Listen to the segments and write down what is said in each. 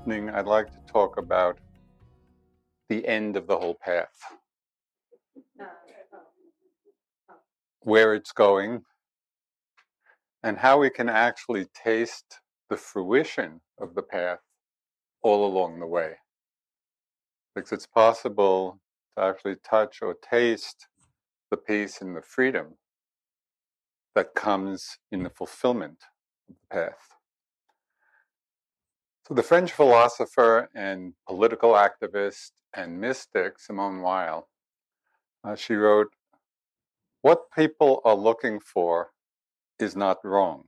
evening, I'd like to talk about the end of the whole path, where it's going, and how we can actually taste the fruition of the path all along the way. Because it's possible to actually touch or taste the peace and the freedom that comes in the fulfillment of the path. So, the French philosopher and political activist and mystic Simone Weil, uh, she wrote, What people are looking for is not wrong,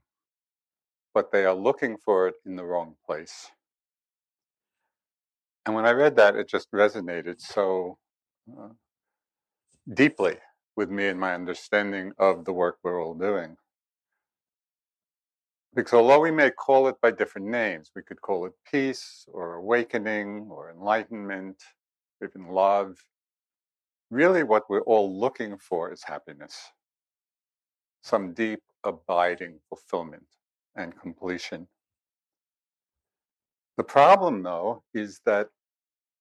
but they are looking for it in the wrong place. And when I read that, it just resonated so uh, deeply with me and my understanding of the work we're all doing. Because although we may call it by different names, we could call it peace or awakening or enlightenment, even love. Really, what we're all looking for is happiness, some deep, abiding fulfillment and completion. The problem, though, is that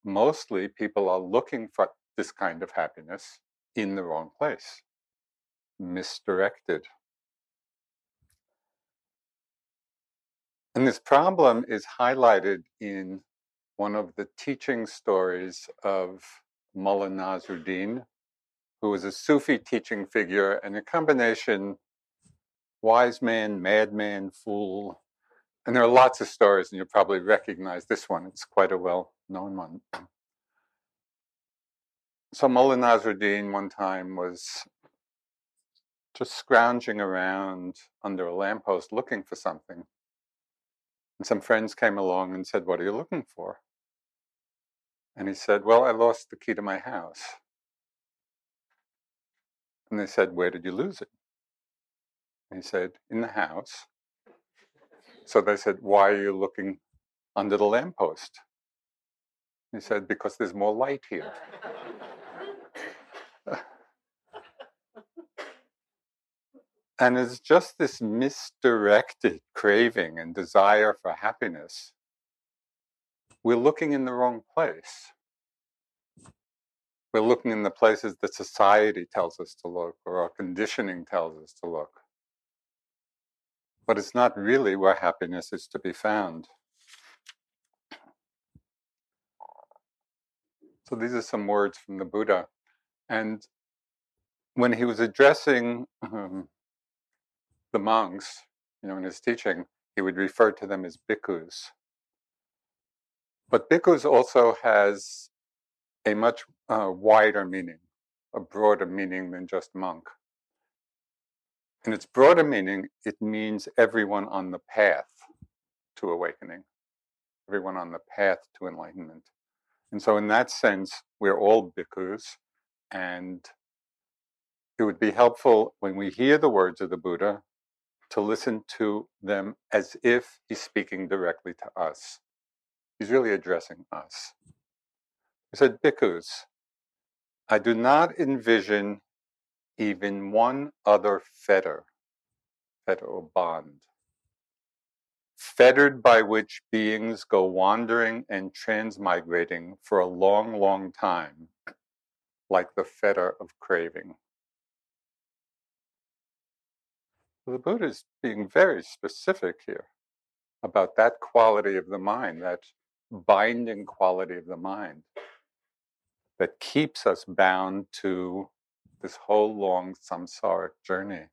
mostly people are looking for this kind of happiness in the wrong place, misdirected. And this problem is highlighted in one of the teaching stories of Mullah Nasruddin, who was a Sufi teaching figure and a combination wise man, madman, fool. And there are lots of stories, and you'll probably recognize this one. It's quite a well known one. So, Mullah Nasruddin one time was just scrounging around under a lamppost looking for something. And some friends came along and said, What are you looking for? And he said, Well, I lost the key to my house. And they said, Where did you lose it? And he said, In the house. So they said, Why are you looking under the lamppost? He said, Because there's more light here. And it's just this misdirected craving and desire for happiness. We're looking in the wrong place. We're looking in the places that society tells us to look or our conditioning tells us to look. But it's not really where happiness is to be found. So these are some words from the Buddha. And when he was addressing um, the monks, you know, in his teaching, he would refer to them as bhikkhus. But bhikkhus also has a much uh, wider meaning, a broader meaning than just monk. In its broader meaning, it means everyone on the path to awakening, everyone on the path to enlightenment. And so, in that sense, we're all bhikkhus, and it would be helpful when we hear the words of the Buddha to listen to them as if he's speaking directly to us. He's really addressing us. He said, Bhikkhus, I do not envision even one other fetter, fetter or bond, fettered by which beings go wandering and transmigrating for a long, long time, like the fetter of craving. The Buddha is being very specific here about that quality of the mind, that binding quality of the mind that keeps us bound to this whole long samsaric journey.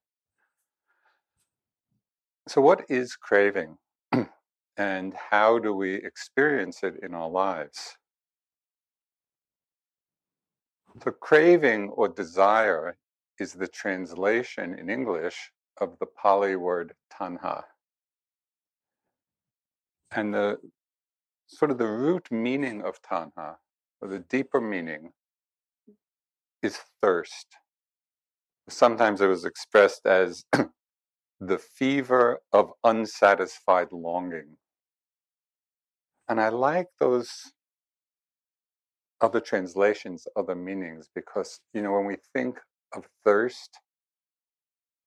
So, what is craving? and how do we experience it in our lives? So, craving or desire is the translation in English of the Pali word tanha. And the sort of the root meaning of tanha, or the deeper meaning, is thirst. Sometimes it was expressed as the fever of unsatisfied longing. And I like those other translations, other meanings, because, you know, when we think of thirst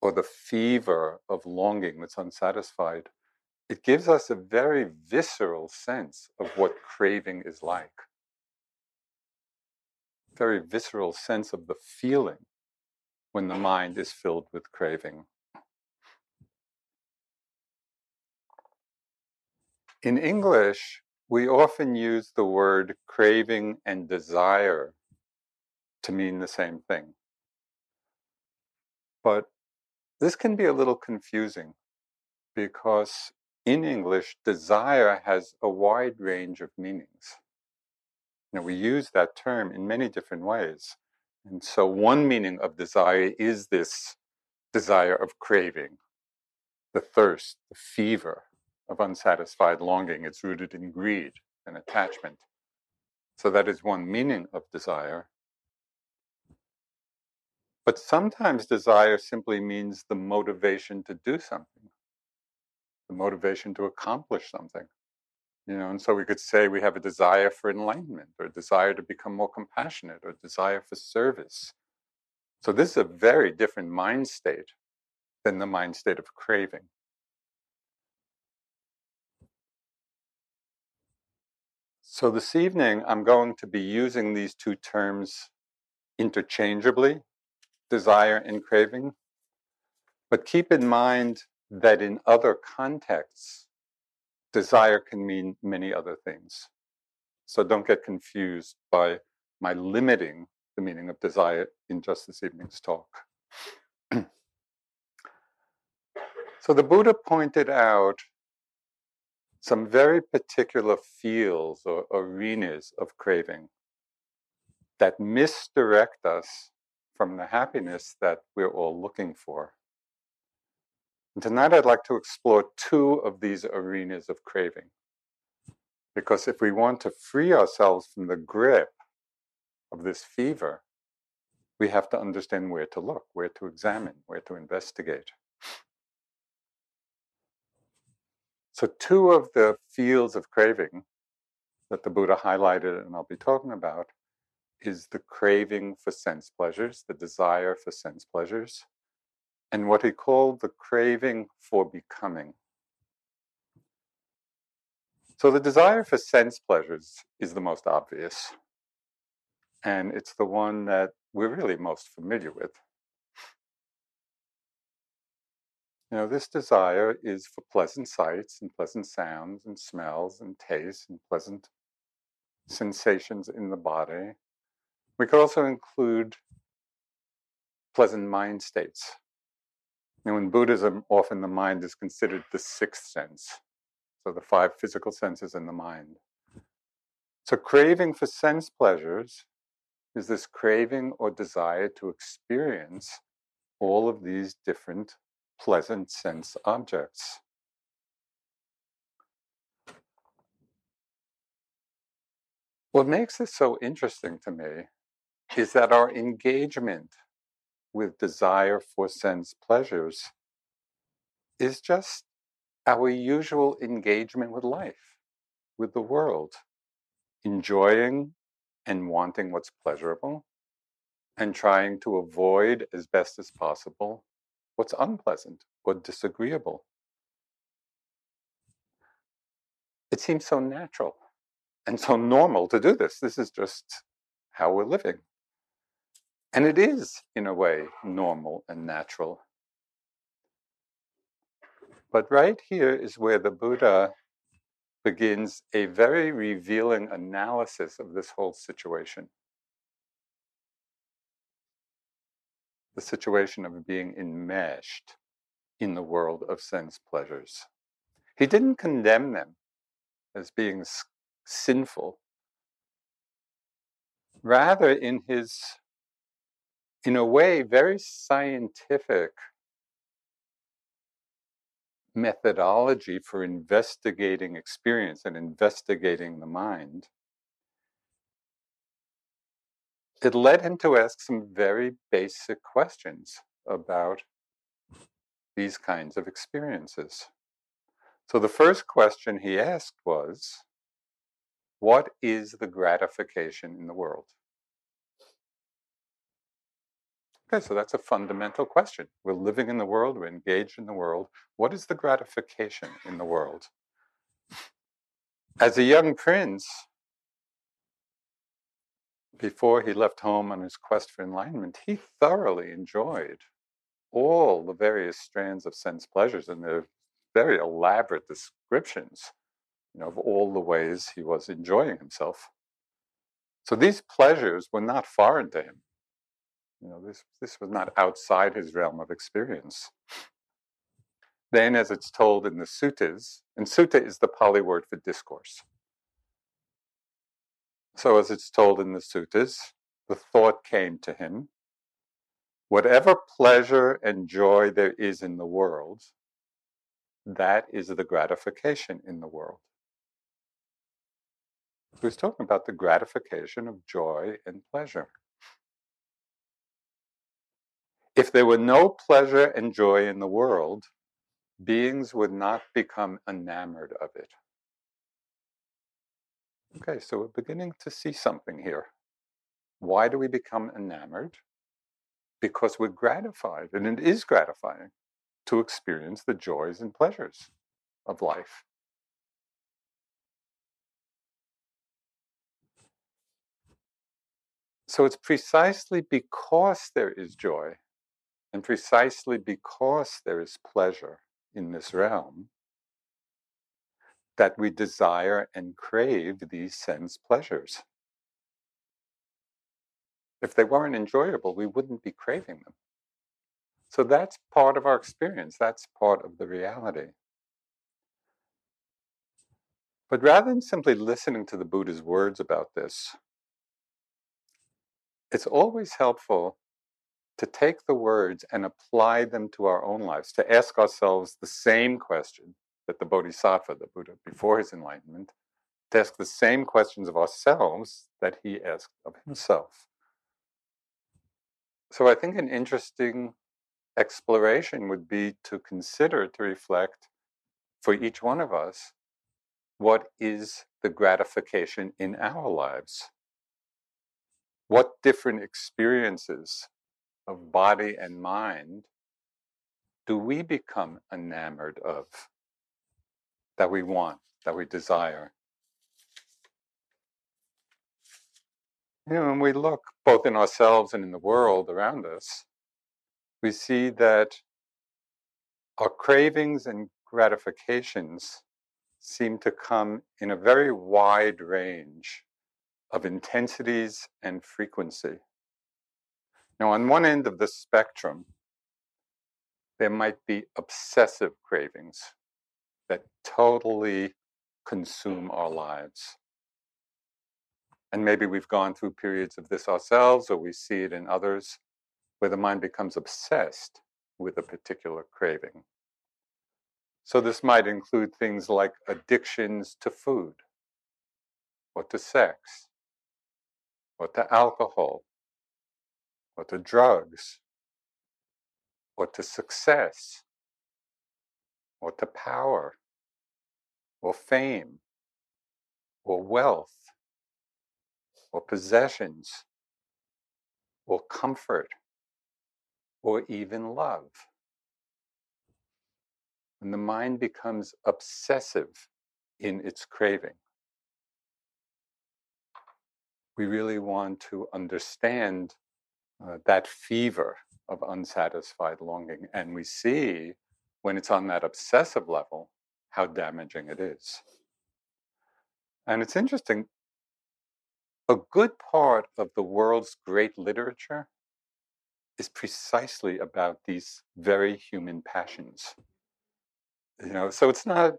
or the fever of longing that's unsatisfied, it gives us a very visceral sense of what craving is like. Very visceral sense of the feeling when the mind is filled with craving. In English, we often use the word craving and desire to mean the same thing. But this can be a little confusing because in English, desire has a wide range of meanings. Know, we use that term in many different ways. And so, one meaning of desire is this desire of craving, the thirst, the fever of unsatisfied longing. It's rooted in greed and attachment. So, that is one meaning of desire. But sometimes desire simply means the motivation to do something the motivation to accomplish something. You know, and so we could say we have a desire for enlightenment, or a desire to become more compassionate, or a desire for service. So this is a very different mind state than the mind state of craving. So this evening, I'm going to be using these two terms interchangeably desire and craving. But keep in mind that in other contexts, desire can mean many other things. So don't get confused by my limiting the meaning of desire in just this evening's talk. so the Buddha pointed out some very particular fields or arenas of craving that misdirect us from the happiness that we're all looking for. And tonight I'd like to explore two of these arenas of craving. Because if we want to free ourselves from the grip of this fever, we have to understand where to look, where to examine, where to investigate. So, two of the fields of craving that the Buddha highlighted and I'll be talking about is the craving for sense pleasures, the desire for sense pleasures, and what he called the craving for becoming. So, the desire for sense pleasures is the most obvious, and it's the one that we're really most familiar with. You know, this desire is for pleasant sights and pleasant sounds and smells and tastes and pleasant sensations in the body. We could also include pleasant mind states, and in Buddhism, often the mind is considered the sixth sense. So the five physical senses in the mind. So craving for sense pleasures is this craving or desire to experience all of these different pleasant sense objects. What makes this so interesting to me is that our engagement with desire for sense pleasures is just our usual engagement with life, with the world, enjoying and wanting what's pleasurable, and trying to avoid as best as possible what's unpleasant or disagreeable. It seems so natural and so normal to do this. This is just how we're living. And it is, in a way, normal and natural. But right here is where the Buddha begins a very revealing analysis of this whole situation. The situation of being enmeshed in the world of sense pleasures. He didn't condemn them as being sinful. Rather, in his, in a way, very scientific methodology for investigating experience and investigating the mind, it led him to ask some very basic questions about these kinds of experiences. So the first question he asked was What is the gratification in the world? Okay, so that's a fundamental question. We're living in the world, we're engaged in the world. What is the gratification in the world? As a young prince, before he left home on his quest for enlightenment, he thoroughly enjoyed all the various strands of sense pleasures and their very elaborate descriptions you know, of all the ways he was enjoying himself. So these pleasures were not foreign to him. You know, this, this was not outside his realm of experience. Then, as it's told in the suttas, and sutta is the Pali word for discourse. So, as it's told in the suttas, the thought came to him whatever pleasure and joy there is in the world, that is the gratification in the world. He was talking about the gratification of joy and pleasure. If there were no pleasure and joy in the world, beings would not become enamored of it. Okay, so we're beginning to see something here. Why do we become enamored? Because we're gratified, and it is gratifying to experience the joys and pleasures of life. So it's precisely because there is joy and precisely because there is pleasure in this realm, that we desire and crave these sense pleasures. If they weren't enjoyable, we wouldn't be craving them. So that's part of our experience, that's part of the reality. But rather than simply listening to the Buddha's words about this, it's always helpful to take the words and apply them to our own lives, to ask ourselves the same question that the Bodhisattva, the Buddha, before his enlightenment, to ask the same questions of ourselves that he asked of hmm. himself. So I think an interesting exploration would be to consider, to reflect for each one of us, what is the gratification in our lives? What different experiences of body and mind do we become enamored of that we want, that we desire? You know, when we look both in ourselves and in the world around us, we see that our cravings and gratifications seem to come in a very wide range of intensities and frequency. Now, on one end of the spectrum, there might be obsessive cravings that totally consume our lives. And maybe we've gone through periods of this ourselves, or we see it in others, where the mind becomes obsessed with a particular craving. So, this might include things like addictions to food, or to sex, or to alcohol, or to drugs, or to success, or to power or fame or wealth or possessions or comfort or even love. And the mind becomes obsessive in its craving, we really want to understand uh, that fever of unsatisfied longing. And we see when it's on that obsessive level how damaging it is. And it's interesting, a good part of the world's great literature is precisely about these very human passions. You know, so it's not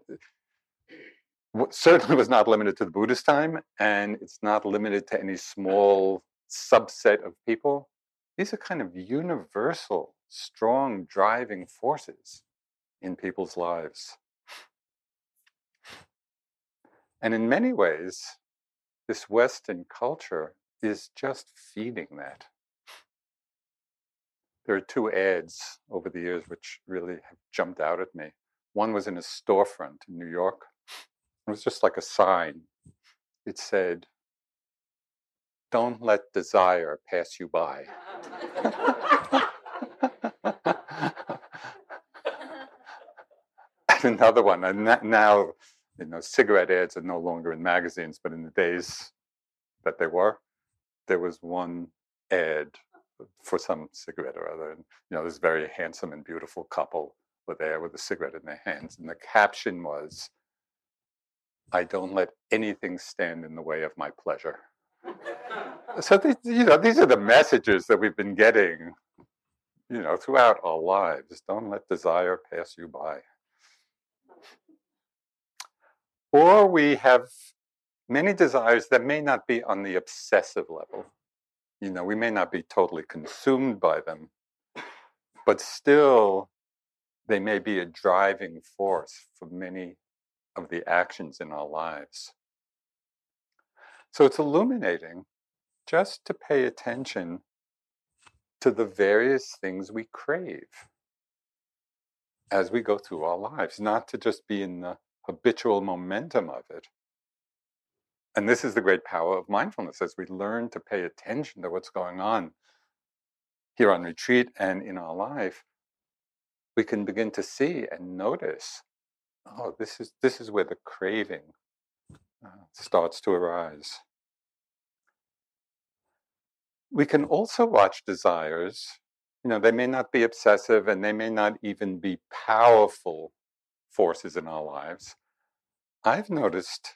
certainly was not limited to the Buddhist time, and it's not limited to any small subset of people. These are kind of universal, strong driving forces in people's lives. And in many ways, this Western culture is just feeding that. There are two ads over the years which really have jumped out at me. One was in a storefront in New York. It was just like a sign. It said, Don't let desire pass you by. another one, and now, you know, cigarette ads are no longer in magazines, but in the days that they were, there was one ad for some cigarette or other. And, you know, this very handsome and beautiful couple were there with a cigarette in their hands. And the caption was, I don't let anything stand in the way of my pleasure. So, these, you know, these are the messages that we've been getting, you know, throughout our lives. Don't let desire pass you by. Or we have many desires that may not be on the obsessive level. You know, we may not be totally consumed by them, but still they may be a driving force for many of the actions in our lives. So it's illuminating just to pay attention to the various things we crave as we go through our lives, not to just be in the habitual momentum of it. And this is the great power of mindfulness as we learn to pay attention to what's going on here on retreat and in our life, we can begin to see and notice oh, this is, this is where the craving Mm-hmm. starts to arise. We can also watch desires. You know, they may not be obsessive and they may not even be powerful forces in our lives. I've noticed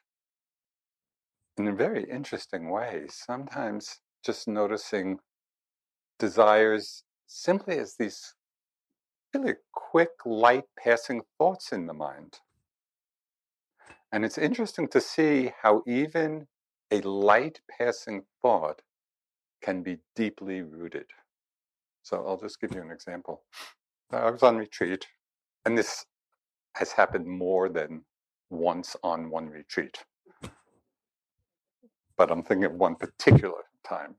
in a very interesting way, sometimes just noticing desires simply as these really quick, light passing thoughts in the mind. And it's interesting to see how even a light passing thought can be deeply rooted. So I'll just give you an example. I was on retreat, and this has happened more than once on one retreat. But I'm thinking of one particular time.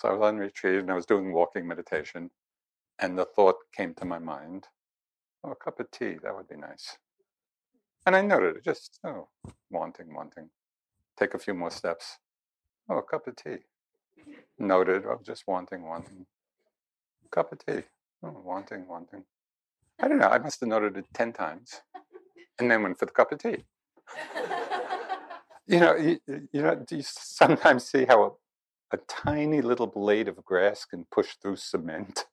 So I was on retreat and I was doing walking meditation, and the thought came to my mind, oh, a cup of tea, that would be nice. And I noted it, just, oh, wanting, wanting. Take a few more steps. Oh, a cup of tea. Noted, oh, just wanting, wanting. Cup of tea. Oh, wanting, wanting. I don't know, I must have noted it 10 times and then went for the cup of tea. you know, you, you know, do you sometimes see how a, a tiny little blade of grass can push through cement?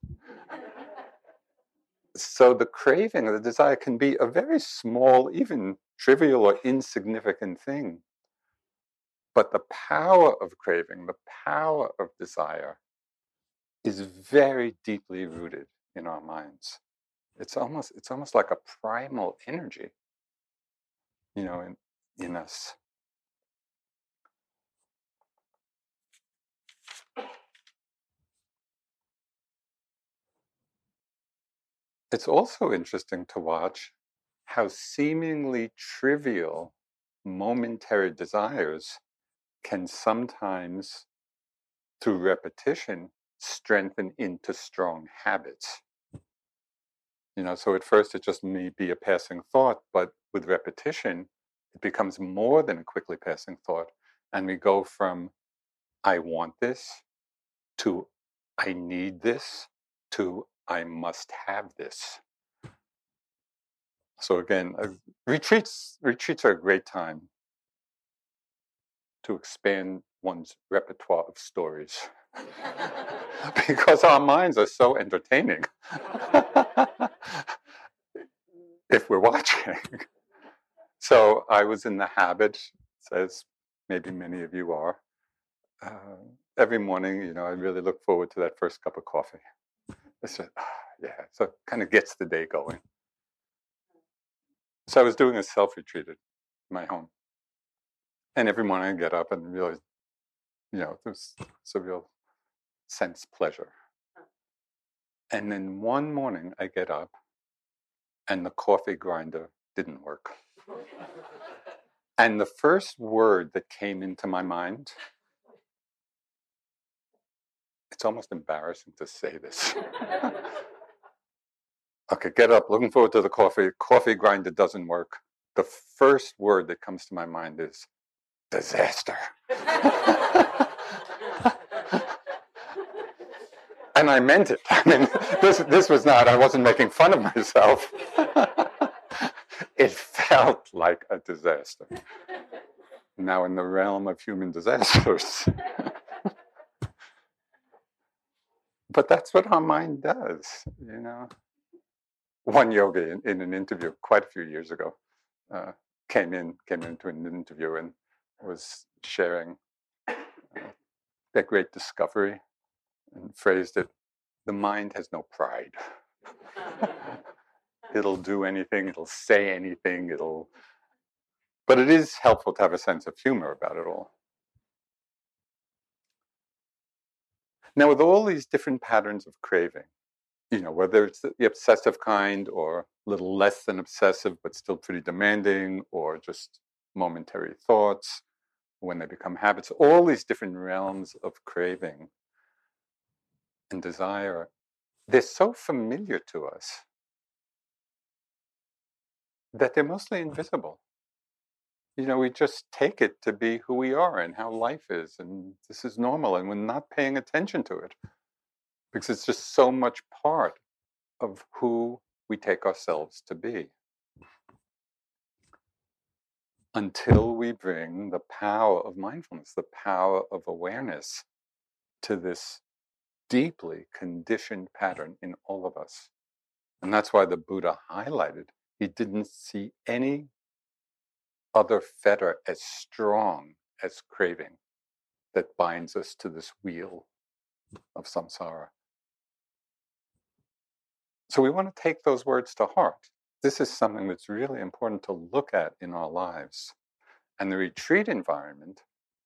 So the craving or the desire can be a very small, even trivial or insignificant thing. But the power of craving, the power of desire, is very deeply rooted in our minds. It's almost, it's almost like a primal energy, you know, in, in us. It's also interesting to watch how seemingly trivial momentary desires can sometimes, through repetition, strengthen into strong habits. You know, so at first it just may be a passing thought, but with repetition, it becomes more than a quickly passing thought. And we go from I want this to I need this to I must have this. So again, uh, retreats retreats are a great time to expand one's repertoire of stories because our minds are so entertaining if we're watching. So I was in the habit, as maybe many of you are, uh, every morning, you know, I really look forward to that first cup of coffee. It's just, ah, yeah, so it kind of gets the day going. So I was doing a self retreat at my home. And every morning I get up and realize, you know, there's, a real sense pleasure. And then one morning I get up and the coffee grinder didn't work. And the first word that came into my mind, it's almost embarrassing to say this. okay, get up, looking forward to the coffee. Coffee grinder doesn't work. The first word that comes to my mind is disaster. and I meant it. I mean, this, this was not, I wasn't making fun of myself. it felt like a disaster. Now, in the realm of human disasters. But that's what our mind does, you know. One yogi in, in an interview quite a few years ago uh, came in, came into an interview and was sharing uh, that great discovery and phrased it the mind has no pride. it'll do anything, it'll say anything, it'll. But it is helpful to have a sense of humor about it all. Now, with all these different patterns of craving, you know, whether it's the obsessive kind or a little less than obsessive, but still pretty demanding, or just momentary thoughts, when they become habits, all these different realms of craving and desire, they're so familiar to us that they're mostly invisible. You know, we just take it to be who we are and how life is, and this is normal, and we're not paying attention to it because it's just so much part of who we take ourselves to be. Until we bring the power of mindfulness, the power of awareness to this deeply conditioned pattern in all of us. And that's why the Buddha highlighted he didn't see any other fetter as strong as craving that binds us to this wheel of samsara. So we want to take those words to heart. This is something that's really important to look at in our lives. And the retreat environment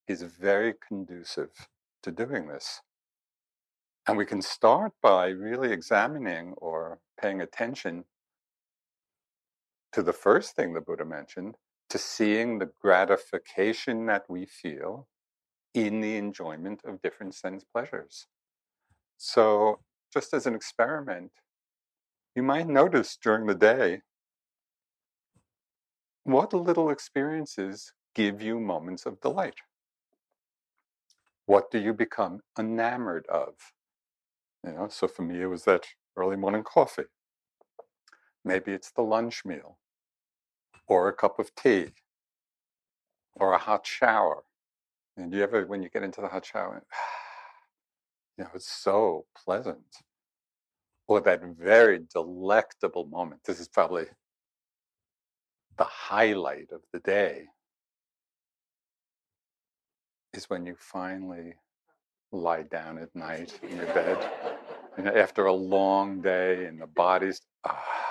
is very conducive to doing this. And we can start by really examining or paying attention to the first thing the Buddha mentioned, to seeing the gratification that we feel in the enjoyment of different sense pleasures. So, just as an experiment, you might notice during the day what little experiences give you moments of delight. What do you become enamored of? You know, so for me, it was that early morning coffee. Maybe it's the lunch meal, or a cup of tea, or a hot shower. And you ever, when you get into the hot shower, you know, it's so pleasant. Or that very delectable moment. This is probably the highlight of the day is when you finally lie down at night in your bed and after a long day and the body's ah,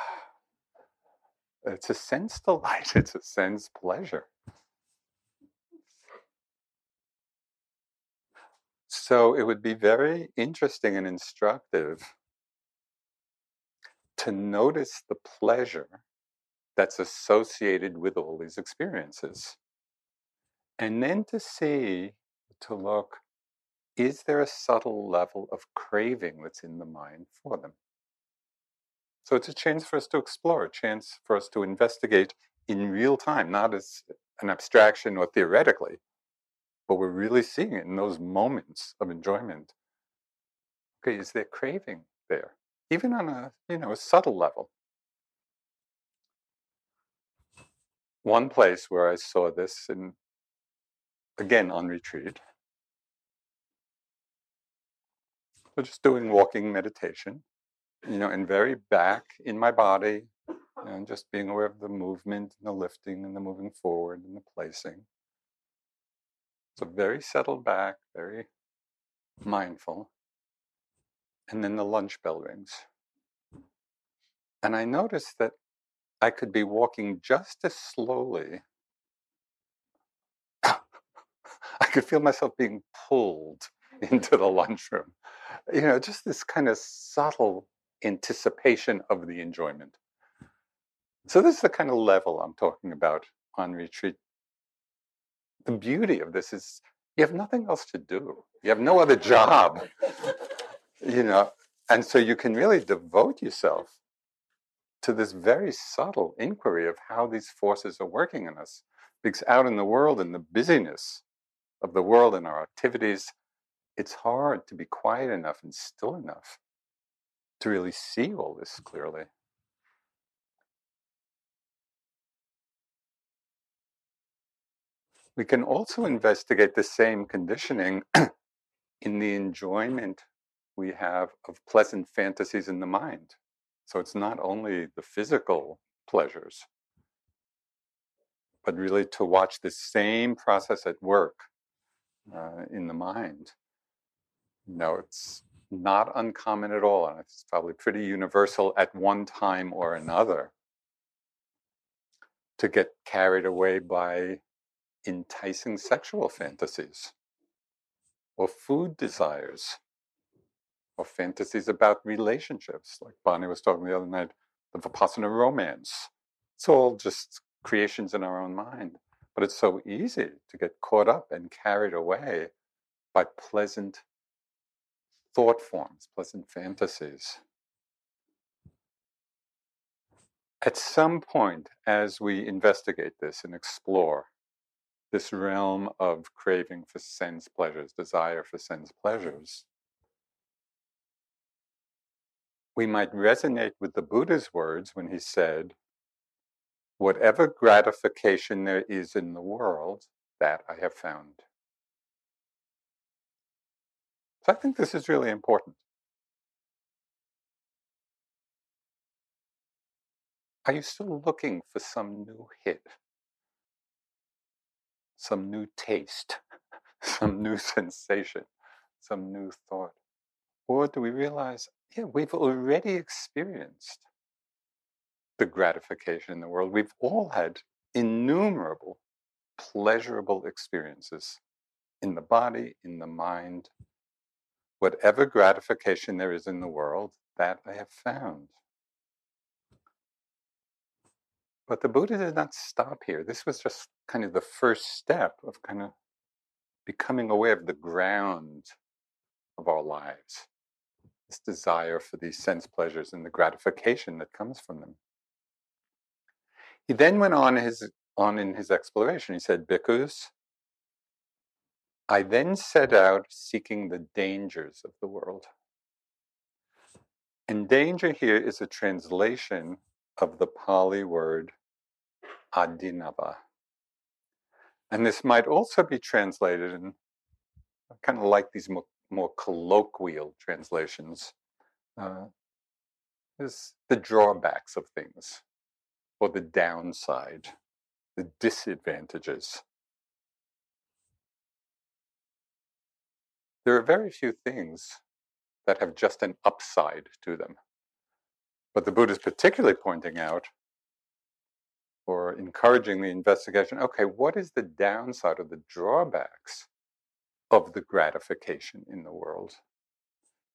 Uh, it's a sense delight it's a sense pleasure so it would be very interesting and instructive to notice the pleasure that's associated with all these experiences and then to see to look is there a subtle level of craving that's in the mind for them? So it's a chance for us to explore, a chance for us to investigate in real time, not as an abstraction or theoretically, but we're really seeing it in those moments of enjoyment. Okay, is there craving there? Even on a you know a subtle level. One place where I saw this and again on retreat. So just doing walking meditation, you know, and very back in my body, and just being aware of the movement and the lifting and the moving forward and the placing. So very settled back, very mindful. And then the lunch bell rings. And I noticed that I could be walking just as slowly. I could feel myself being pulled into the lunchroom. You know, just this kind of subtle anticipation of the enjoyment. So, this is the kind of level I'm talking about on retreat. The beauty of this is you have nothing else to do, you have no other job, you know, and so you can really devote yourself to this very subtle inquiry of how these forces are working in us. Because out in the world, in the busyness of the world and our activities, it's hard to be quiet enough and still enough to really see all this clearly. We can also investigate the same conditioning in the enjoyment we have of pleasant fantasies in the mind. So it's not only the physical pleasures, but really to watch the same process at work uh, in the mind. You know, it's not uncommon at all, and it's probably pretty universal at one time or another to get carried away by enticing sexual fantasies or food desires or fantasies about relationships, like Bonnie was talking the other night, the Vipassana romance. It's all just creations in our own mind. But it's so easy to get caught up and carried away by pleasant thought forms, pleasant fantasies. At some point, as we investigate this and explore this realm of craving for sense pleasures, desire for sense pleasures, we might resonate with the Buddha's words when he said, Whatever gratification there is in the world, that I have found. So I think this is really important. Are you still looking for some new hit? Some new taste? some new sensation? Some new thought? Or do we realize, yeah, we've already experienced the gratification in the world. We've all had innumerable pleasurable experiences in the body, in the mind. Whatever gratification there is in the world, that I have found. But the Buddha did not stop here. This was just kind of the first step of kind of becoming aware of the ground of our lives this desire for these sense pleasures and the gratification that comes from them. He then went on his on in his exploration. He said, Bhikkhus, I then set out seeking the dangers of the world. And danger here is a translation of the Pali word adinava. And this might also be translated in kind of like these more more colloquial translations uh, is the drawbacks of things or the downside, the disadvantages. There are very few things that have just an upside to them. But the Buddha is particularly pointing out or encouraging the investigation okay, what is the downside or the drawbacks of the gratification in the world.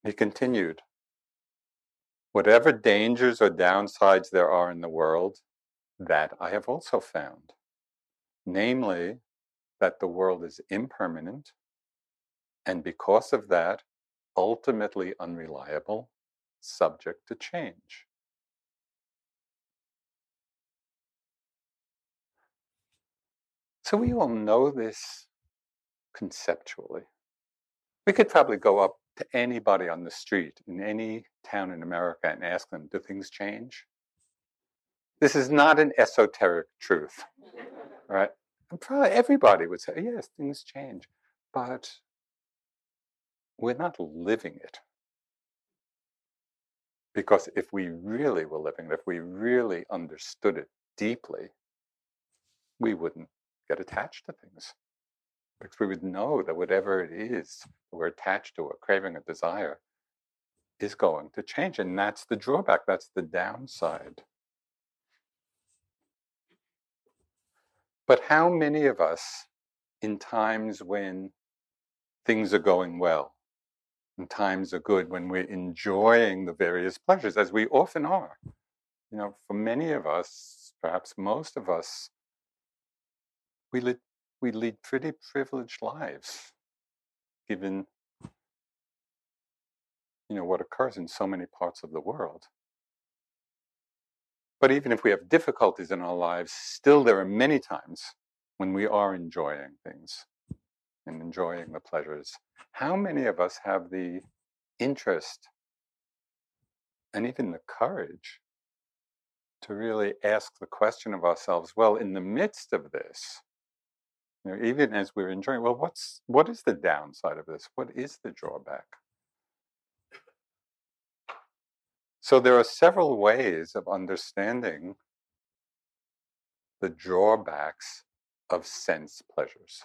He continued, Whatever dangers or downsides there are in the world, that I have also found. Namely, that the world is impermanent, and because of that, ultimately unreliable, subject to change. So we all know this conceptually. We could probably go up to anybody on the street in any town in America and ask them, do things change? This is not an esoteric truth, right? And probably everybody would say, yes, things change. But we're not living it. Because if we really were living it, if we really understood it deeply, we wouldn't get attached to things because we would know that whatever it is we're attached to, a craving, a desire, is going to change. And that's the drawback, that's the downside. But how many of us, in times when things are going well, and times are good, when we're enjoying the various pleasures, as we often are, you know, for many of us, perhaps most of us, we live we lead pretty privileged lives, given you know what occurs in so many parts of the world. But even if we have difficulties in our lives, still there are many times when we are enjoying things and enjoying the pleasures. How many of us have the interest and even the courage to really ask the question of ourselves well, in the midst of this, you know, even as we're enjoying, well, what's what is the downside of this? What is the drawback? So there are several ways of understanding the drawbacks of sense pleasures.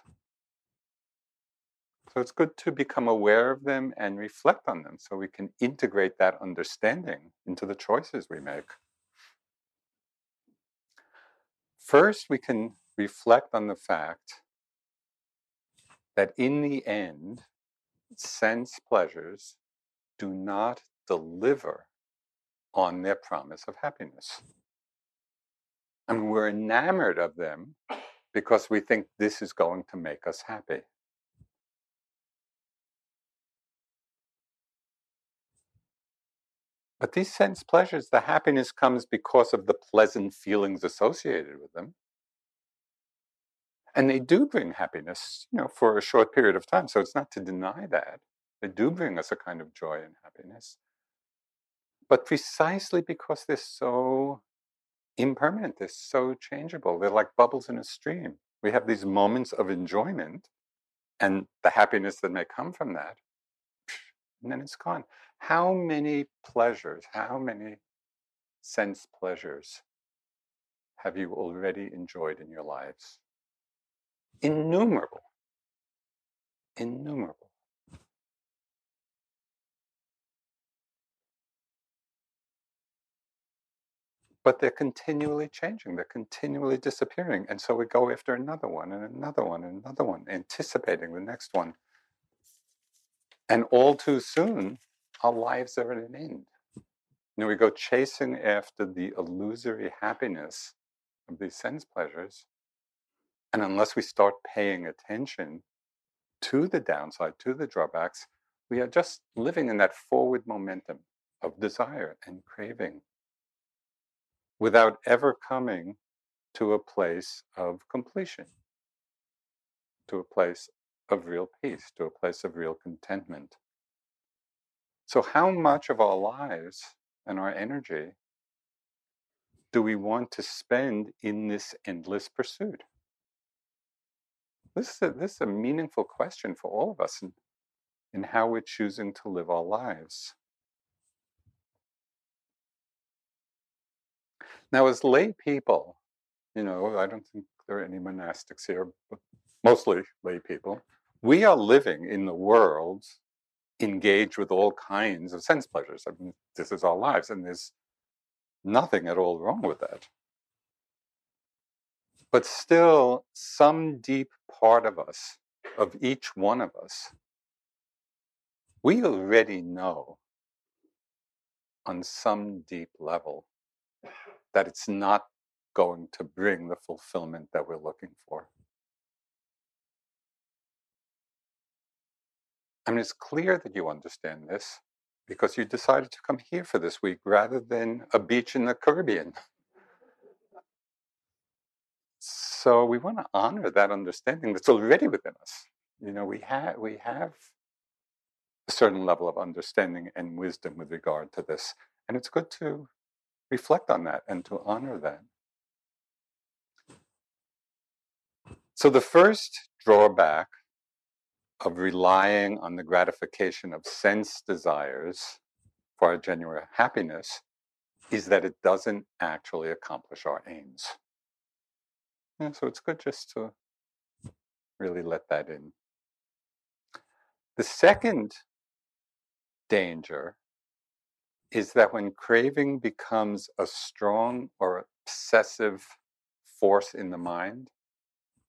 So it's good to become aware of them and reflect on them so we can integrate that understanding into the choices we make. First, we can reflect on the fact that in the end, sense pleasures do not deliver on their promise of happiness. I And we're enamored of them because we think this is going to make us happy. But these sense pleasures, the happiness comes because of the pleasant feelings associated with them. And they do bring happiness, you know, for a short period of time. So it's not to deny that. They do bring us a kind of joy and happiness. But precisely because they're so impermanent, they're so changeable, they're like bubbles in a stream. We have these moments of enjoyment and the happiness that may come from that, and then it's gone. How many pleasures, how many sense pleasures have you already enjoyed in your lives? Innumerable. Innumerable. But they're continually changing, they're continually disappearing. And so we go after another one and another one and another one, anticipating the next one. And all too soon, our lives are at an end. You know, we go chasing after the illusory happiness of these sense pleasures and unless we start paying attention to the downside, to the drawbacks, we are just living in that forward momentum of desire and craving without ever coming to a place of completion, to a place of real peace, to a place of real contentment. So, how much of our lives and our energy do we want to spend in this endless pursuit? This is a, this is a meaningful question for all of us in, in how we're choosing to live our lives. Now, as lay people, you know, I don't think there are any monastics here, but mostly lay people, we are living in the world engaged with all kinds of sense pleasures. I mean, this is our lives, and there's nothing at all wrong with that. But still, some deep part of us, of each one of us, we already know on some deep level that it's not going to bring the fulfillment that we're looking for. I mean, it's clear that you understand this because you decided to come here for this week rather than a beach in the Caribbean. So we want to honor that understanding that's already within us. You know, we have we have a certain level of understanding and wisdom with regard to this, and it's good to reflect on that and to honor that. So the first drawback of relying on the gratification of sense desires for our genuine happiness is that it doesn't actually accomplish our aims. So it's good just to really let that in. The second danger is that when craving becomes a strong or obsessive force in the mind,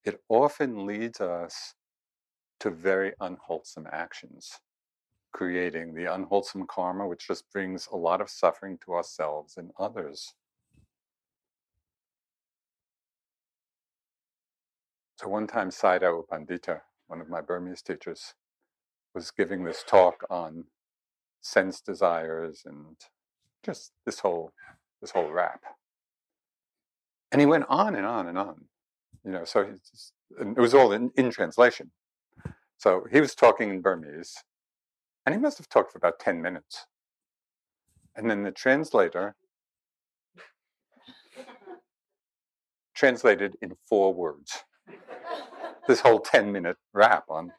it often leads us to very unwholesome actions, creating the unwholesome karma, which just brings a lot of suffering to ourselves and others. So, one time, U Pandita, one of my Burmese teachers, was giving this talk on sense desires and just this whole this whole rap. And he went on and on and on. You know, so just, it was all in, in translation. So he was talking in Burmese, and he must have talked for about 10 minutes. And then the translator translated in four words this whole 10 minute rap on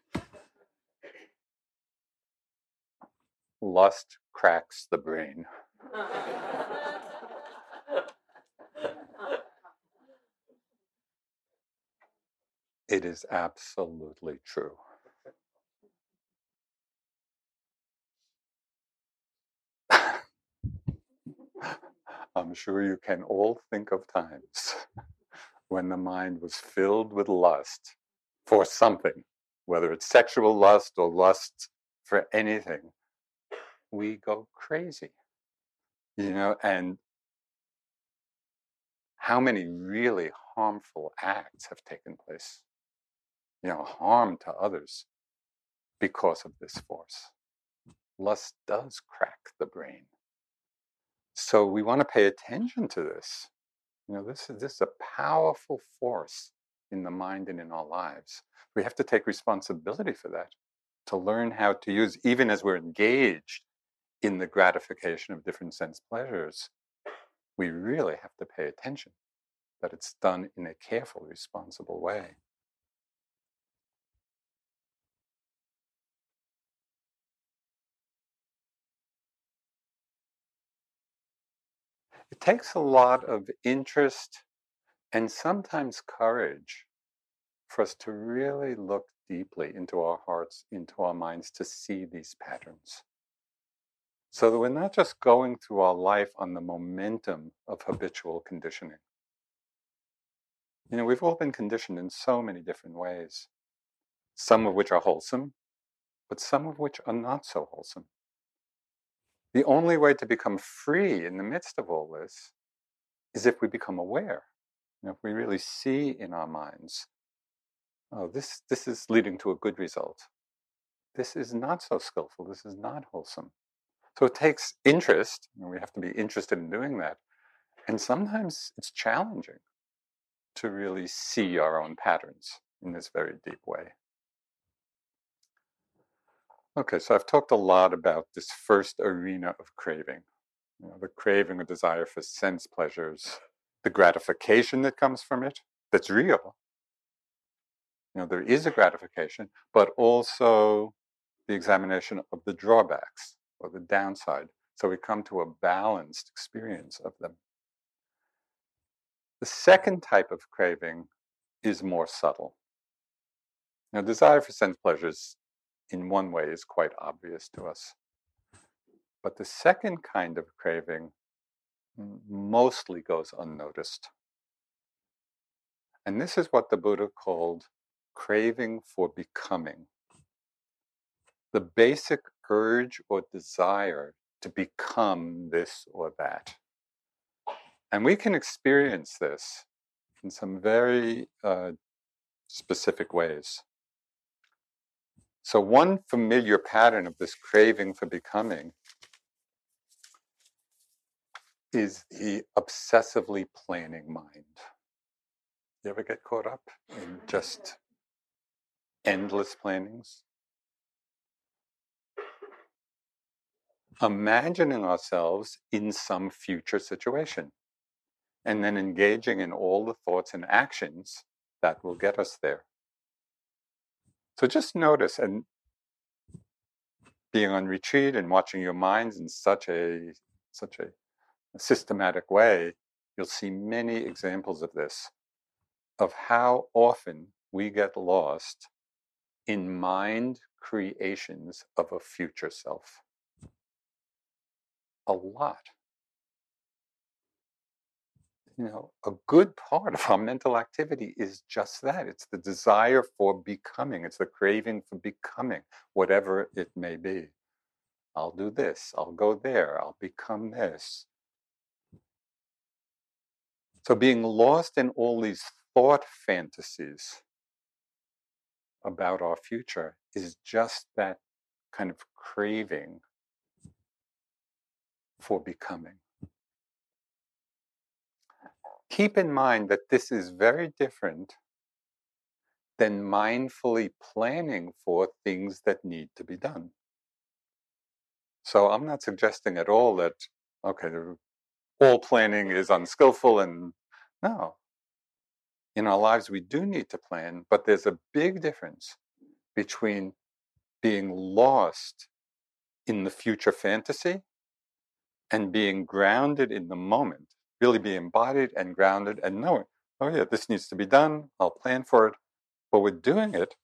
lust cracks the brain. it is absolutely true. I'm sure you can all think of times when the mind was filled with lust for something, whether it's sexual lust or lust for anything, we go crazy. You know, and how many really harmful acts have taken place, you know, harm to others because of this force. Lust does crack the brain. So we want to pay attention to this. You know, this is this is a powerful force in the mind and in our lives. We have to take responsibility for that, to learn how to use, even as we're engaged in the gratification of different sense pleasures, we really have to pay attention that it's done in a careful, responsible way. Takes a lot of interest and sometimes courage for us to really look deeply into our hearts, into our minds, to see these patterns. So that we're not just going through our life on the momentum of habitual conditioning. You know, we've all been conditioned in so many different ways, some of which are wholesome, but some of which are not so wholesome. The only way to become free in the midst of all this is if we become aware. If we really see in our minds, oh, this, this is leading to a good result. This is not so skillful. This is not wholesome. So it takes interest, and we have to be interested in doing that. And sometimes it's challenging to really see our own patterns in this very deep way. Okay, so I've talked a lot about this first arena of craving, you know, the craving or desire for sense pleasures, the gratification that comes from it, that's real. You know, there is a gratification, but also the examination of the drawbacks or the downside. So we come to a balanced experience of them. The second type of craving is more subtle. Now, desire for sense pleasures in one way is quite obvious to us. But the second kind of craving mostly goes unnoticed. And this is what the Buddha called craving for becoming. The basic urge or desire to become this or that. And we can experience this in some very uh, specific ways. So, one familiar pattern of this craving for becoming is the obsessively planning mind. You ever get caught up in just endless plannings? Imagining ourselves in some future situation and then engaging in all the thoughts and actions that will get us there. So just notice and being on retreat and watching your minds in such a such a, a systematic way, you'll see many examples of this, of how often we get lost in mind creations of a future self. A lot you know, a good part of our mental activity is just that. It's the desire for becoming, it's the craving for becoming, whatever it may be. I'll do this, I'll go there, I'll become this. So, being lost in all these thought fantasies about our future is just that kind of craving for becoming keep in mind that this is very different than mindfully planning for things that need to be done. So I'm not suggesting at all that, okay, all planning is unskillful and no. In our lives, we do need to plan, but there's a big difference between being lost in the future fantasy and being grounded in the moment really be embodied and grounded and knowing, oh yeah, this needs to be done, I'll plan for it. But we're doing it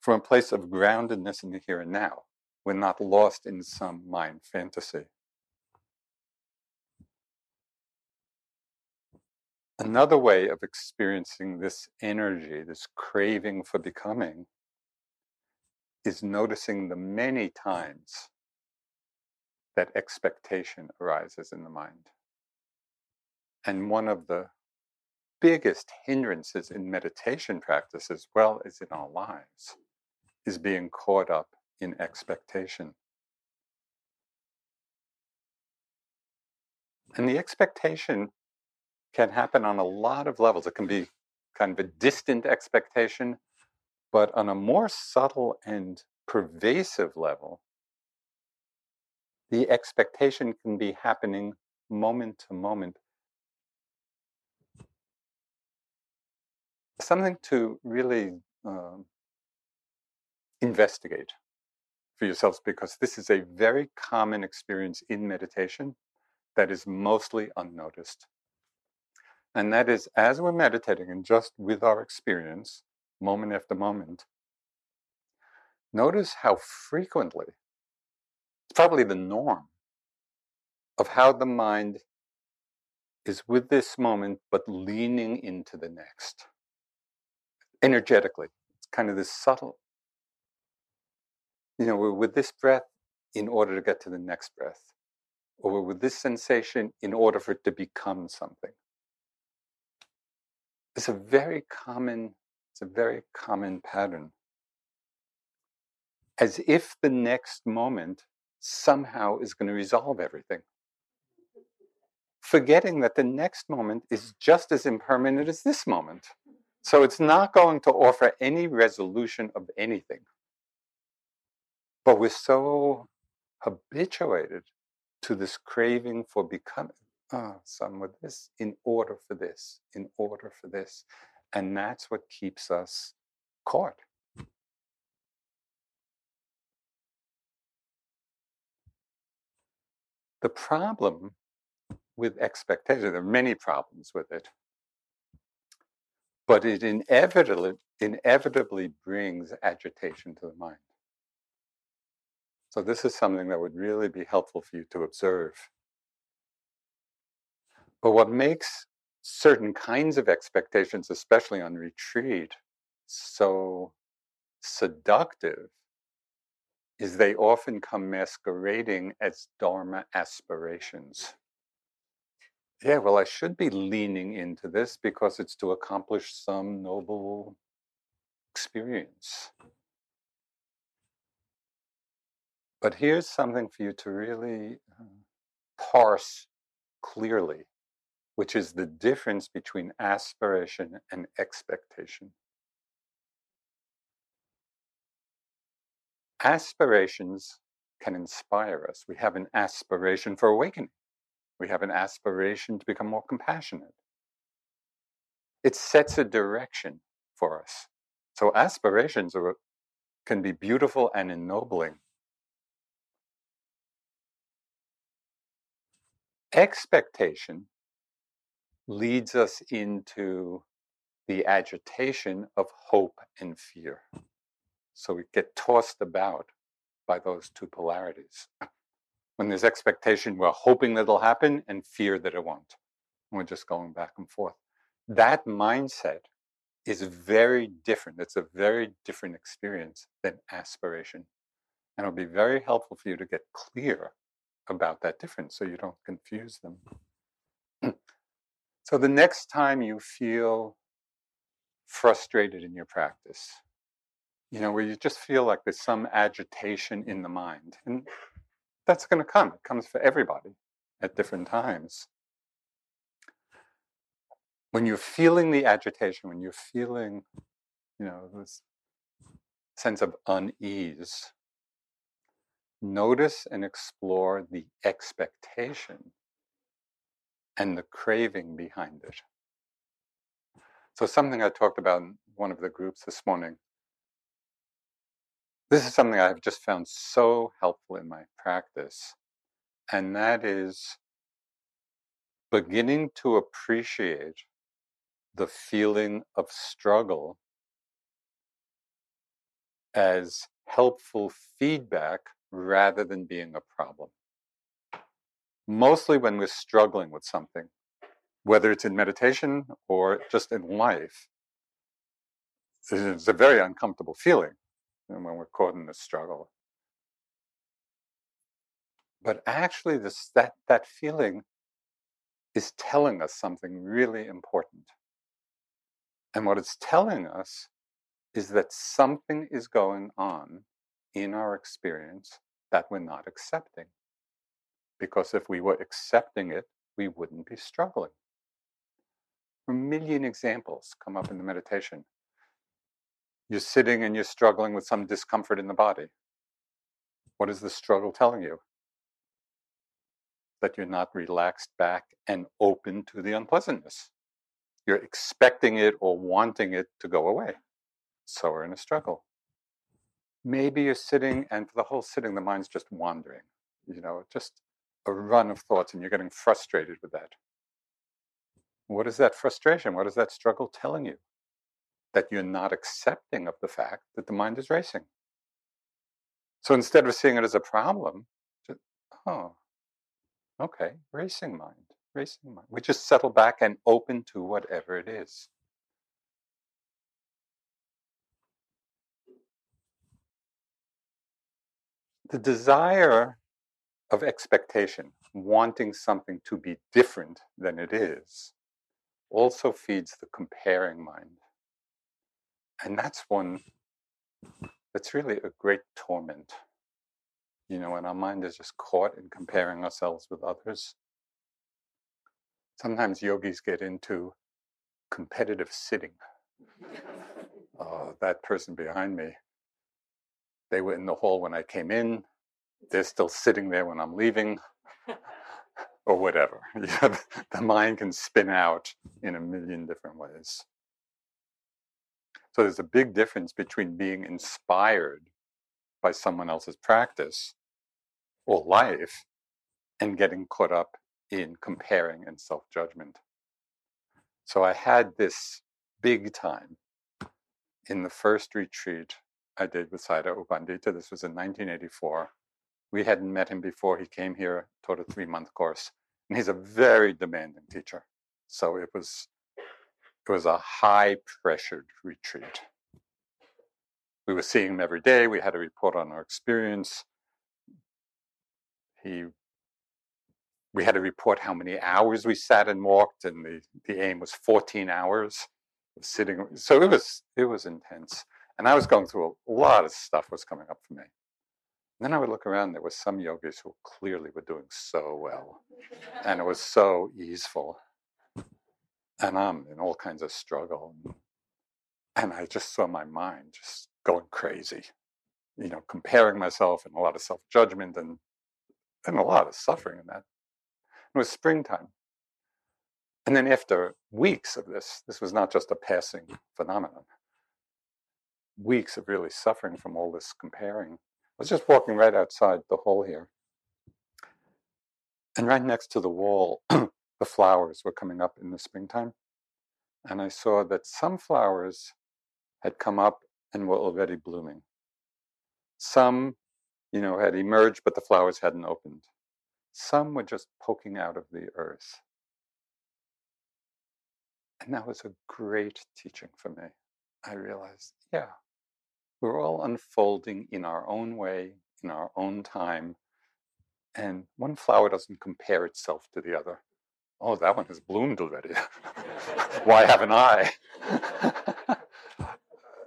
from a place of groundedness in the here and now. We're not lost in some mind fantasy. Another way of experiencing this energy, this craving for becoming, is noticing the many times that expectation arises in the mind. And one of the biggest hindrances in meditation practice, as well as in our lives, is being caught up in expectation. And the expectation can happen on a lot of levels. It can be kind of a distant expectation, but on a more subtle and pervasive level, the expectation can be happening moment to moment something to really um, investigate for yourselves because this is a very common experience in meditation that is mostly unnoticed. And that is as we're meditating and just with our experience, moment after moment, notice how frequently, it's probably the norm, of how the mind is with this moment but leaning into the next energetically. It's kind of this subtle, you know, we're with this breath in order to get to the next breath, or we're with this sensation in order for it to become something. It's a very common, it's a very common pattern. As if the next moment somehow is going to resolve everything. Forgetting that the next moment is just as impermanent as this moment. So it's not going to offer any resolution of anything. But we're so habituated to this craving for becoming oh, some of this in order for this, in order for this. And that's what keeps us caught. The problem with expectation, there are many problems with it but it inevitably, inevitably brings agitation to the mind. So, this is something that would really be helpful for you to observe. But what makes certain kinds of expectations, especially on retreat, so seductive is they often come masquerading as Dharma aspirations yeah, well, I should be leaning into this because it's to accomplish some noble experience. But here's something for you to really uh, parse clearly which is the difference between aspiration and expectation. Aspirations can inspire us. We have an aspiration for awakening. We have an aspiration to become more compassionate. It sets a direction for us. So aspirations are, can be beautiful and ennobling. Expectation leads us into the agitation of hope and fear. So we get tossed about by those two polarities. When there's expectation, we're hoping that it'll happen and fear that it won't. And we're just going back and forth. That mindset is very different. It's a very different experience than aspiration. And it'll be very helpful for you to get clear about that difference so you don't confuse them. so the next time you feel frustrated in your practice, you know, where you just feel like there's some agitation in the mind, and that's going to come. It comes for everybody at different times. When you're feeling the agitation, when you're feeling, you know, this sense of unease, notice and explore the expectation and the craving behind it. So, something I talked about in one of the groups this morning. This is something I've just found so helpful in my practice, and that is beginning to appreciate the feeling of struggle as helpful feedback rather than being a problem. Mostly when we're struggling with something, whether it's in meditation or just in life, it's a very uncomfortable feeling when we're caught in the struggle. But actually, this, that, that feeling is telling us something really important. And what it's telling us is that something is going on in our experience that we're not accepting. Because if we were accepting it, we wouldn't be struggling. A million examples come up in the meditation. You're sitting and you're struggling with some discomfort in the body. What is the struggle telling you? That you're not relaxed back and open to the unpleasantness. You're expecting it or wanting it to go away. So we're in a struggle. Maybe you're sitting and for the whole sitting, the mind's just wandering, you know, just a run of thoughts and you're getting frustrated with that. What is that frustration? What is that struggle telling you? That you're not accepting of the fact that the mind is racing. So instead of seeing it as a problem, just, oh, okay, racing mind, racing mind. We just settle back and open to whatever it is. the desire of expectation, wanting something to be different than it is, also feeds the comparing mind. And that's one that's really a great torment. You know, when our mind is just caught in comparing ourselves with others. Sometimes yogis get into competitive sitting. Oh, that person behind me they were in the hall when I came in. They're still sitting there when I'm leaving, or whatever. the mind can spin out in a million different ways. So there's a big difference between being inspired by someone else's practice or life and getting caught up in comparing and self judgment. So I had this big time in the first retreat I did with Sayadaw U Pandita. This was in 1984. We hadn't met him before. He came here, taught a three month course, and he's a very demanding teacher. So it was it was a high pressured retreat. We were seeing him every day. We had a report on our experience. He we had to report how many hours we sat and walked, and the, the aim was 14 hours of sitting. So it was it was intense. And I was going through a lot of stuff was coming up for me. And then I would look around, there were some yogis who clearly were doing so well. And it was so easeful. And I'm in all kinds of struggle. And I just saw my mind just going crazy, you know, comparing myself and a lot of self judgment and, and a lot of suffering in that. It was springtime. And then after weeks of this, this was not just a passing phenomenon, weeks of really suffering from all this comparing. I was just walking right outside the hall here. And right next to the wall, the flowers were coming up in the springtime. And I saw that some flowers had come up and were already blooming. Some, you know, had emerged, but the flowers hadn't opened. Some were just poking out of the earth. And that was a great teaching for me. I realized, yeah, we're all unfolding in our own way, in our own time. And one flower doesn't compare itself to the other. Oh, that one has bloomed already. Why haven't I?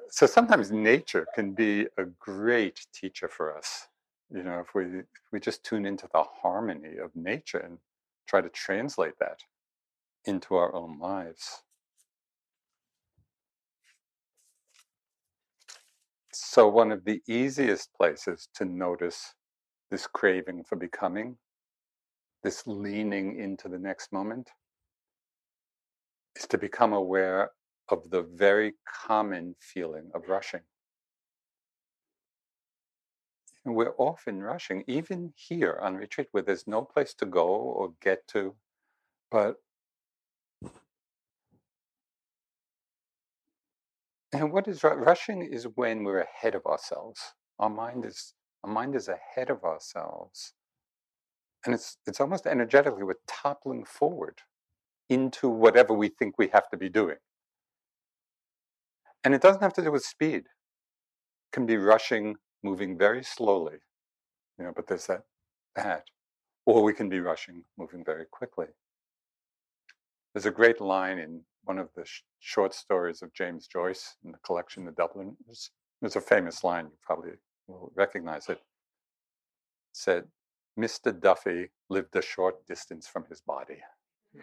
so sometimes nature can be a great teacher for us. You know, if we if we just tune into the harmony of nature and try to translate that into our own lives. So, one of the easiest places to notice this craving for becoming, this leaning into the next moment, is to become aware of the very common feeling of rushing. And we're often rushing, even here on retreat, where there's no place to go or get to, but And what is rushing is when we're ahead of ourselves. Our mind is our mind is ahead of ourselves. And it's it's almost energetically we're toppling forward into whatever we think we have to be doing. And it doesn't have to do with speed. It can be rushing, moving very slowly. You know, but there's that that. Or we can be rushing, moving very quickly. There's a great line in one of the sh- short stories of James Joyce in the collection The Dubliners. It's a famous line, you probably will recognize it. it. Said, Mr. Duffy lived a short distance from his body.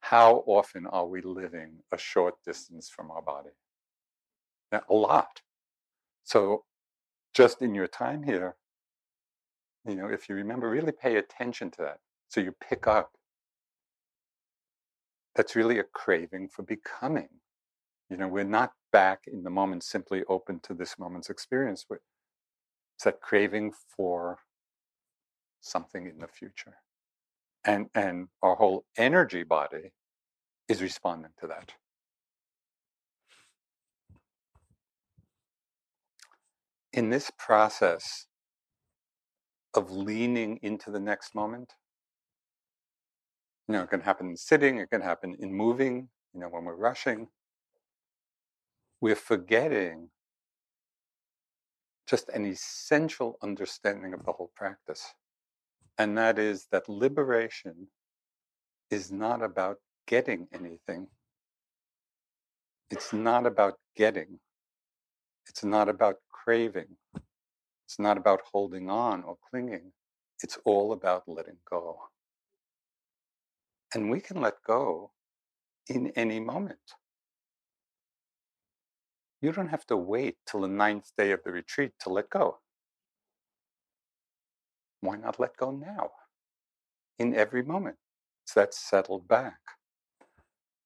How often are we living a short distance from our body? Now, a lot. So, just in your time here, you know, if you remember, really pay attention to that. So you pick up that's really a craving for becoming. You know, we're not back in the moment simply open to this moment's experience. It's that craving for something in the future. And, and our whole energy body is responding to that. In this process of leaning into the next moment, you know, it can happen in sitting, it can happen in moving, you know, when we're rushing. We're forgetting just an essential understanding of the whole practice. And that is that liberation is not about getting anything. It's not about getting. It's not about craving. It's not about holding on or clinging. It's all about letting go. And we can let go in any moment. You don't have to wait till the ninth day of the retreat to let go. Why not let go now? In every moment. So that's settled back.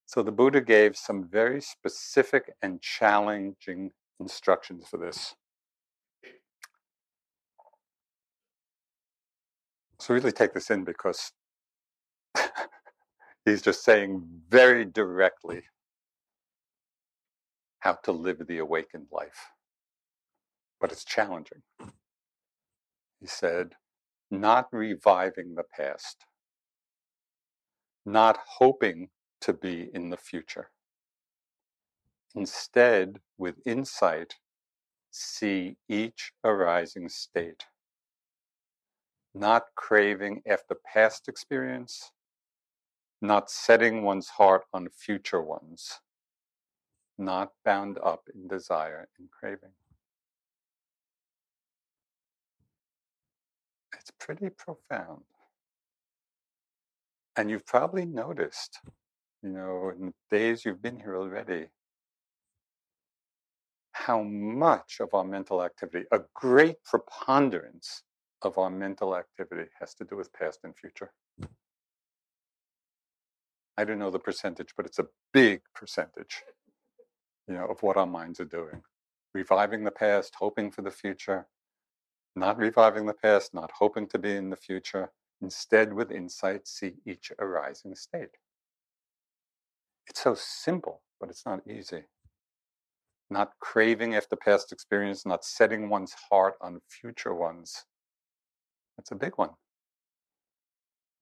So the Buddha gave some very specific and challenging instructions for this. So really take this in because He's just saying very directly how to live the awakened life. But it's challenging. He said, not reviving the past, not hoping to be in the future. Instead, with insight, see each arising state, not craving after past experience, not setting one's heart on future ones, not bound up in desire and craving. Pretty profound. And you've probably noticed, you know, in the days you've been here already, how much of our mental activity, a great preponderance of our mental activity, has to do with past and future. I don't know the percentage, but it's a big percentage, you know, of what our minds are doing. Reviving the past, hoping for the future, not reviving the past, not hoping to be in the future. Instead, with insight, see each arising state. It's so simple, but it's not easy. Not craving after past experience, not setting one's heart on future ones. That's a big one.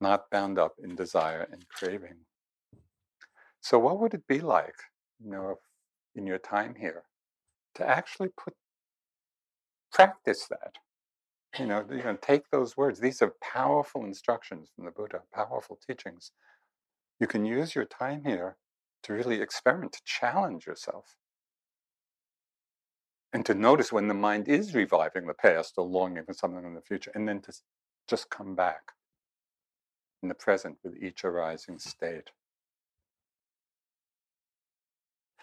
Not bound up in desire and craving. So, what would it be like, you know, in your time here, to actually put practice that? You know, you know, take those words. These are powerful instructions from the Buddha, powerful teachings. You can use your time here to really experiment, to challenge yourself. And to notice when the mind is reviving the past or longing for something in the future, and then to just come back in the present with each arising state.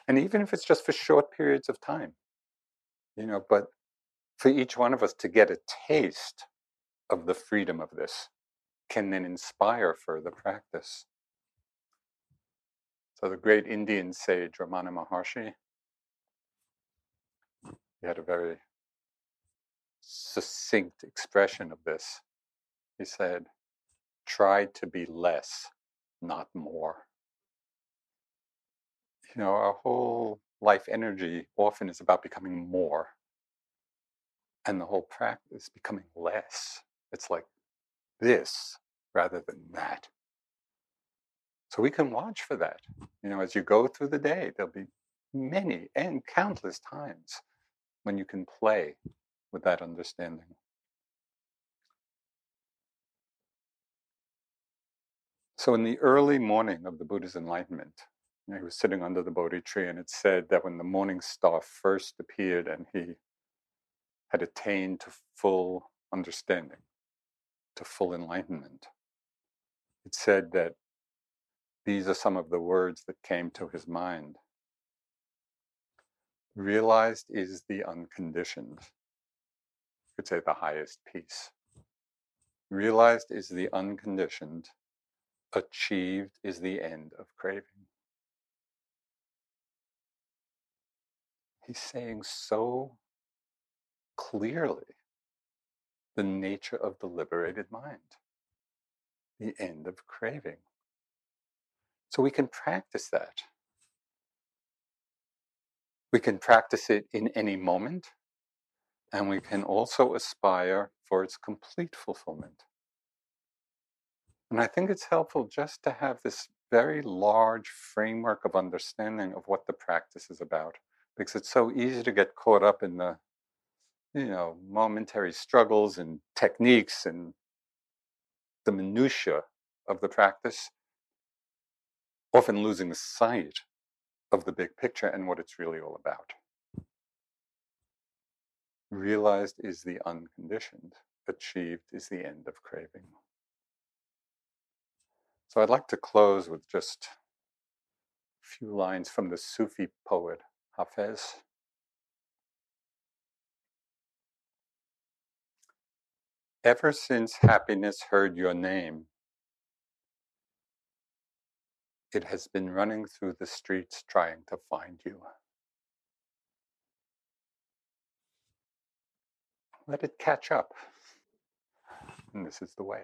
And even if it's just for short periods of time, you know, but for each one of us to get a taste of the freedom of this can then inspire further practice. So the great Indian sage Ramana Maharshi, he had a very succinct expression of this. He said, try to be less, not more. You know, our whole life energy often is about becoming more. And the whole practice becoming less. It's like this rather than that. So we can watch for that. You know, as you go through the day, there'll be many and countless times when you can play with that understanding. So, in the early morning of the Buddha's enlightenment, he was sitting under the Bodhi tree, and it said that when the morning star first appeared and he had attained to full understanding, to full enlightenment, it said that these are some of the words that came to his mind. Realized is the unconditioned. You could say the highest peace. Realized is the unconditioned. Achieved is the end of craving. He's saying so clearly the nature of the liberated mind, the end of craving. So we can practice that. We can practice it in any moment, and we can also aspire for its complete fulfillment. And I think it's helpful just to have this very large framework of understanding of what the practice is about, because it's so easy to get caught up in the, you know, momentary struggles and techniques and the minutiae of the practice often losing sight of the big picture and what it's really all about. Realized is the unconditioned, achieved is the end of craving. So I'd like to close with just a few lines from the Sufi poet Hafez. Ever since happiness heard your name, it has been running through the streets trying to find you. Let it catch up. And this is the way.